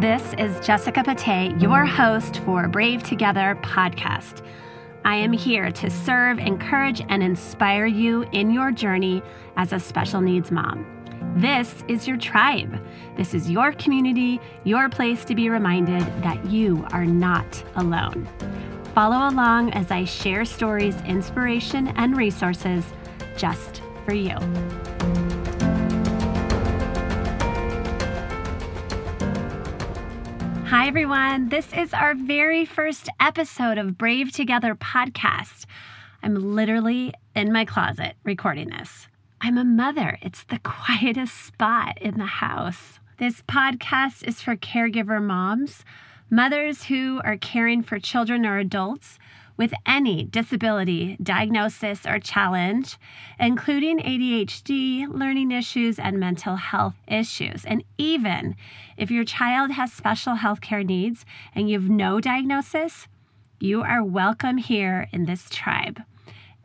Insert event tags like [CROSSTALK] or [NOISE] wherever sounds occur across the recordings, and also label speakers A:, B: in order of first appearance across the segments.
A: This is Jessica Pate, your host for Brave Together podcast. I am here to serve, encourage, and inspire you in your journey as a special needs mom. This is your tribe. This is your community, your place to be reminded that you are not alone. Follow along as I share stories, inspiration, and resources just for you. Hi, everyone. This is our very first episode of Brave Together podcast. I'm literally in my closet recording this. I'm a mother. It's the [LAUGHS] quietest spot in the house. This podcast is for caregiver moms, mothers who are caring for children or adults with any disability, diagnosis, or challenge, including ADHD, learning issues, and mental health issues. And even if your child has special health care needs and you have no diagnosis, you are welcome here in this tribe.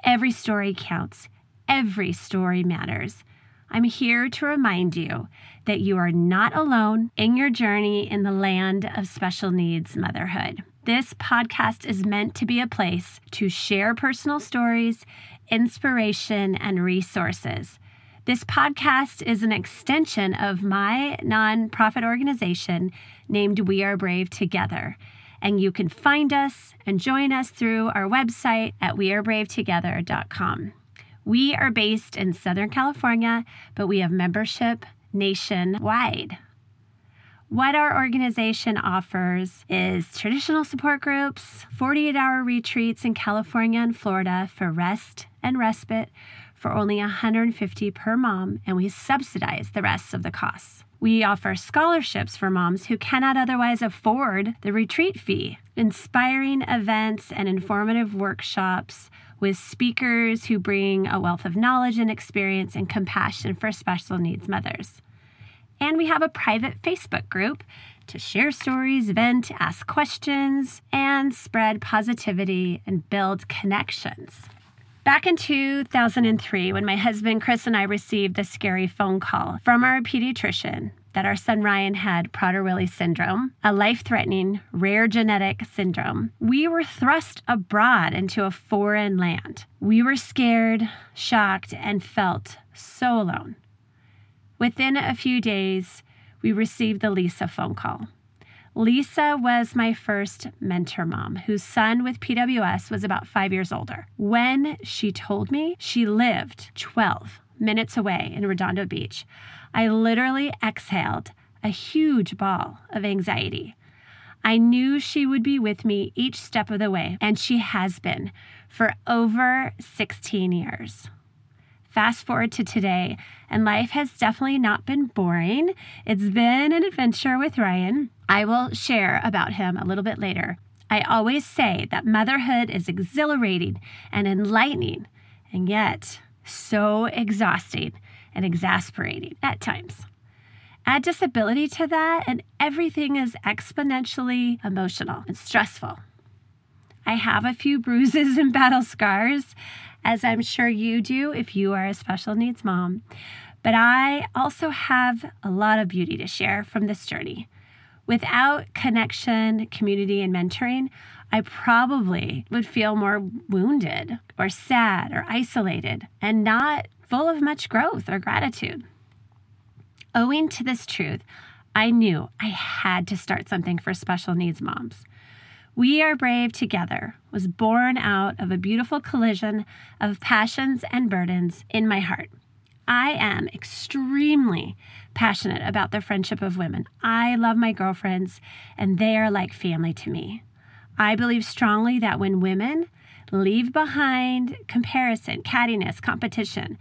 A: Every story counts. Every story matters. I'm here to remind you that you are not alone in your journey in the land of special needs motherhood. This podcast is meant to be a place to share personal stories, inspiration, and resources. This podcast is an extension of my nonprofit organization named We Are Brave Together. And you can find us and join us through our website at wearebravetogether.com. We are based in Southern California, but we have membership nationwide. What our organization offers is traditional support groups, 48 hour retreats in California and Florida for rest and respite for only 150 per mom, and we subsidize the rest of the costs. We offer scholarships for moms who cannot otherwise afford the retreat fee, inspiring events and informative workshops with speakers who bring a wealth of knowledge and experience and compassion for special needs mothers. And we have a private Facebook group to share stories, vent, ask questions, and spread positivity and build connections. Back in 2003, when my husband Chris and I received the scary phone call from our pediatrician that our son Ryan had Prader-Willi syndrome, a life-threatening rare genetic syndrome, we were thrust abroad into a foreign land. We were scared, shocked, and felt so alone. Within a few days, we received the Lisa phone call. Lisa was my first mentor mom, whose son with PWS was about five years older. When she told me she lived 12 minutes away in Redondo Beach, I literally exhaled a huge ball of anxiety. I knew she would be with me each step of the way, and she has been for over 16 years. Fast forward to today, and life has definitely not been boring. It's been an adventure with Ryan. I will share about him a little bit later. I always say that motherhood is exhilarating and enlightening, and yet so exhausting and exasperating at times. Add disability to that, and everything is exponentially emotional and stressful. I have a few [LAUGHS] bruises and battle scars, as I'm sure you do if you are a special needs mom. But I also have a lot of beauty to share from this journey. Without connection, community, and mentoring, I probably would feel more wounded or sad or isolated and not full of much growth or gratitude. Owing to this truth, I knew I had to start something for special needs moms. We Are Brave Together was born out of a beautiful collision of passions and burdens in my heart. I am extremely passionate about the friendship of women. I love my girlfriends, and they are like family to me. I believe strongly that when women leave behind comparison, cattiness, competition,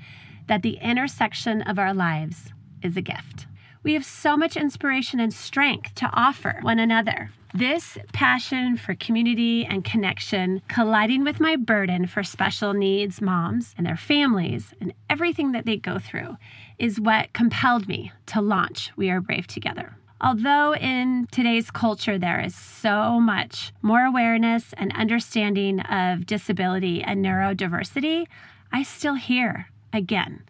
A: that the intersection of our lives is a gift. We have so much inspiration and strength to offer one another. This passion for community and connection colliding with my burden for special needs moms and their families and everything that they go through is what compelled me to launch We Are Brave Together. Although in today's culture there is so much more awareness and understanding of disability and neurodiversity, I still hear again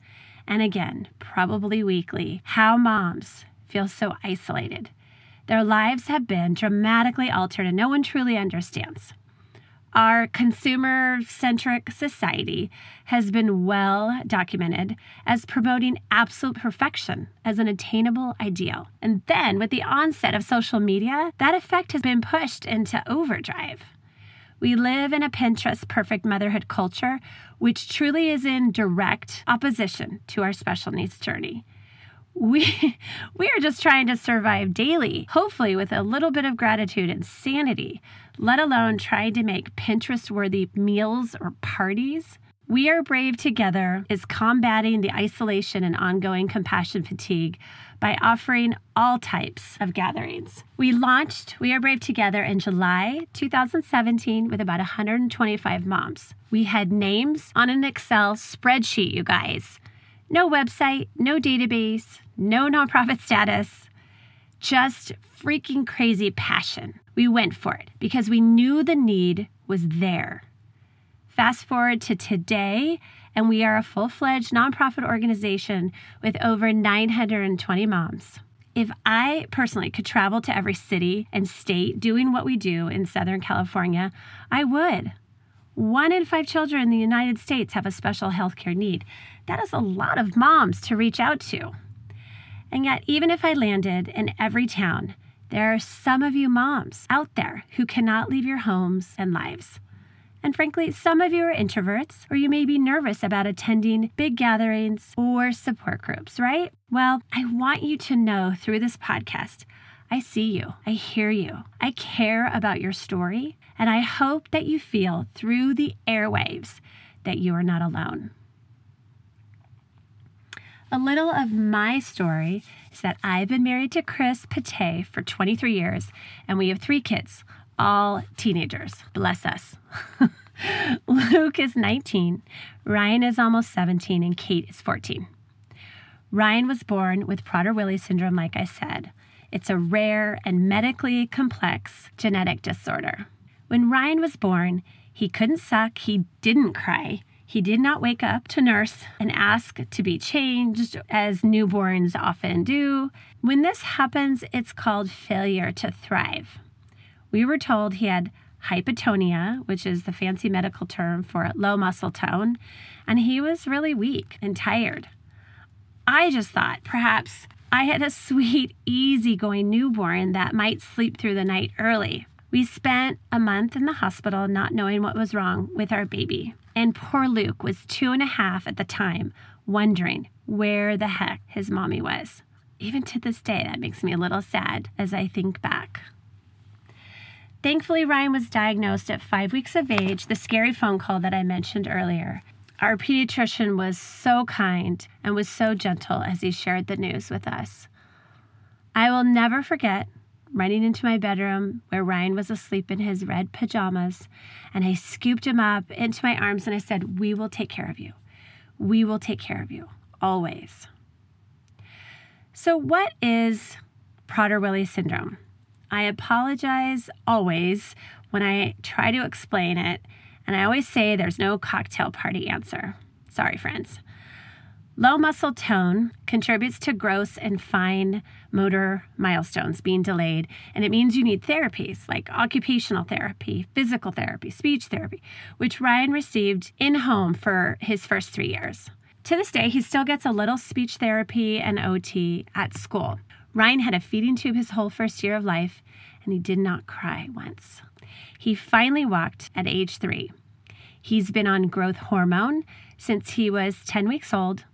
A: and again, probably weekly, how moms feel so isolated Their lives have been dramatically altered, and no one truly understands. Our consumer centric society has been well documented as promoting absolute perfection as an attainable ideal. And then, with the onset of social media, that effect has been pushed into overdrive. We live in a Pinterest perfect motherhood culture, which truly is in direct opposition to our special needs journey. We, [LAUGHS] we are just trying to survive daily, hopefully with a little bit of gratitude and sanity, let alone trying to make Pinterest worthy meals or parties. We Are Brave Together is combating the isolation and ongoing compassion fatigue by offering all types of gatherings. We launched We Are Brave Together in July 2017 with about 125 moms. We had names on an Excel spreadsheet, you guys. No website, no database, no nonprofit [LAUGHS] status, just freaking crazy passion. We went for it because we knew the need was there. Fast forward to today, and we are a full fledged nonprofit organization with over 920 moms. If I personally could travel to every city and state doing what we do in Southern California, I would. One in five children in the United States have a special healthcare need. That is a lot of moms to reach out to. And yet, even if I landed in every town, there are some of you moms out there who cannot leave your homes and lives. And frankly, some of you are introverts, or you may be nervous about attending big gatherings or support groups, right? Well, I want you to know through this podcast, I see you, I hear you, I care about your story, and I hope that you feel through the airwaves that you are not alone. A little of my story is that I've been married to Chris Pate for 23 years, and we have three kids all teenagers. Bless us. [LAUGHS] Luke is 19, Ryan is almost 17, and Kate is 14. Ryan was born with Prader Willi syndrome, like I said. It's a rare and medically complex genetic disorder. When Ryan was born, he couldn't suck, he didn't cry, he did not wake up to nurse and ask to be changed, as newborns often do. When this happens, it's called failure to thrive. We were told he had hypotonia, which is the fancy medical term for low muscle tone, and he was really weak and tired. I just thought perhaps I had a sweet, [LAUGHS] easygoing newborn that might sleep through the night early. We spent a month in the hospital not knowing what was wrong with our baby. And poor Luke was two and a half at the time, wondering where the heck his mommy was. Even to this day, that makes me a little sad as I think back. Thankfully, Ryan was diagnosed at five weeks of age, the scary phone call that I mentioned earlier. Our pediatrician was so kind and was so gentle as he shared the news with us. I will never forget running into my bedroom where Ryan was asleep in his red pajamas, and I scooped him up into my arms and I said, We will take care of you. We will take care of you, always. So, what is Prader Willi syndrome? I apologize always when I try to explain it, and I always say there's no cocktail party answer. Sorry, friends. Low muscle tone contributes to gross and fine motor milestones being delayed, and it means you need therapies like occupational therapy, physical therapy, speech therapy, which Ryan received in home for his first three years. To this day, he still gets a little speech therapy and OT at school. Ryan had a feeding tube his whole first year of life, and he did not cry once. He finally walked at age three. He's been on growth hormone since he was 10 weeks old,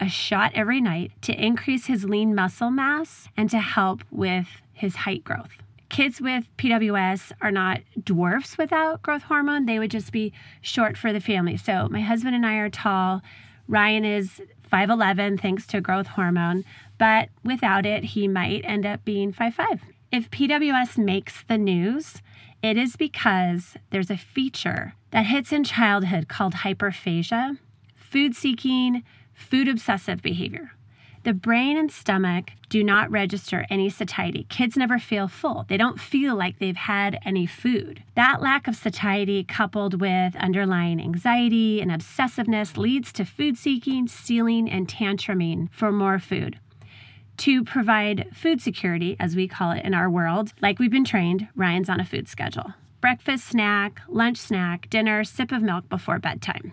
A: a shot every night to increase his lean muscle mass and to help with his height growth. Kids with PWS are not dwarfs without growth hormone, they would just be short for the family. So, my husband and I are tall. Ryan is 5'11 thanks to growth hormone, but without it, he might end up being 5'5. If PWS makes the news, it is because there's a feature that hits in childhood called hyperphagia, food seeking, food obsessive behavior. The brain and stomach do not register any satiety. Kids never feel full. They don't feel like they've had any food. That lack of satiety, coupled with underlying anxiety and obsessiveness, leads to food seeking, stealing, and tantruming for more food. To provide food security, as we call it in our world, like we've been trained, Ryan's on a food schedule breakfast snack, lunch snack, dinner, sip of milk before bedtime.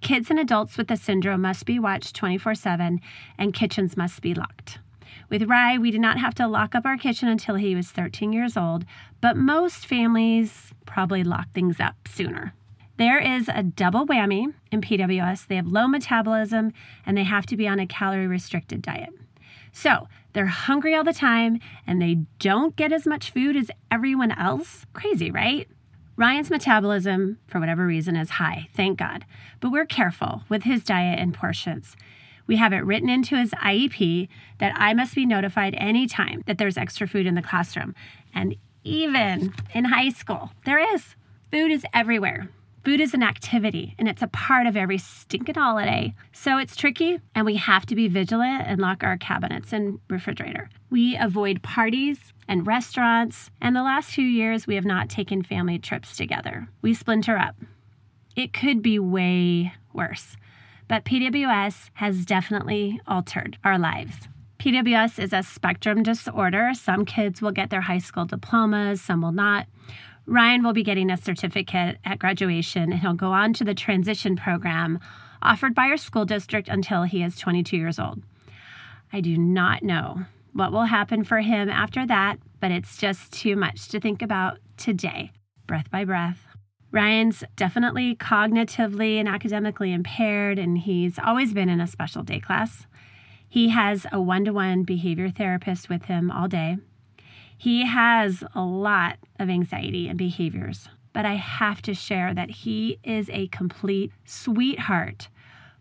A: Kids and adults with the syndrome must be watched 24 7, and kitchens must be locked. With Rye, we did not have to lock up our kitchen until he was 13 years old, but most families probably lock things up sooner. There is a double whammy in PWS. They have low metabolism and they have to be on a calorie restricted diet. So they're hungry all the time and they don't get as much food as everyone else. Crazy, right? Ryan's metabolism, for whatever reason, is high, thank God, but we're careful with his diet and portions. We have it written into his IEP that I must be notified anytime that there's extra food in the classroom. And even in high school, there is. Food is everywhere. Food is an activity and it's a part of every stinking holiday. So it's tricky and we have to be vigilant and lock our cabinets and refrigerator. We avoid parties and restaurants, and the last few years we have not taken family trips together. We splinter up. It could be way worse but PWS has definitely altered our lives. PWS is a spectrum disorder. Some kids will get their high school diplomas, some will not. Ryan will be getting a certificate at graduation and he'll go on to the transition program offered by our school district until he is 22 years old. I do not know what will happen for him after that, but it's just too much to think about today, breath by breath. Ryan's definitely cognitively and academically impaired, and he's always been in a special day class. He has a one to one behavior therapist with him all day. He has a lot of anxiety and behaviors, but I have to share that he is a complete sweetheart,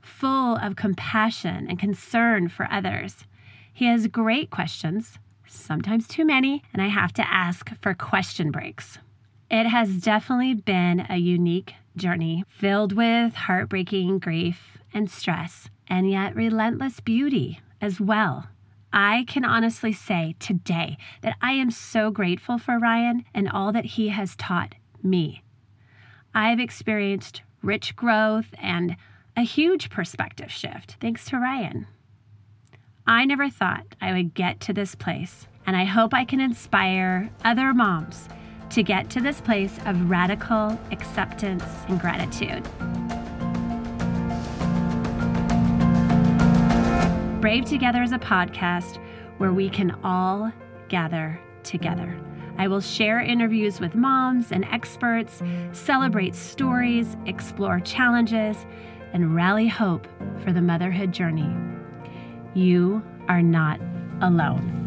A: full of compassion and concern for others. He has great questions, sometimes too many, and I have to ask for question breaks. It has definitely been a unique journey filled with heartbreaking grief and stress, and yet relentless beauty as well. I can honestly say today that I am so grateful for Ryan and all that he has taught me. I've experienced rich growth and a huge perspective shift thanks to Ryan. I never thought I would get to this place, and I hope I can inspire other moms to get to this place of radical acceptance and gratitude. Brave Together is a podcast where we can all gather together. I will share interviews with moms and experts, celebrate stories, explore challenges, and rally hope for the motherhood journey. You are not alone.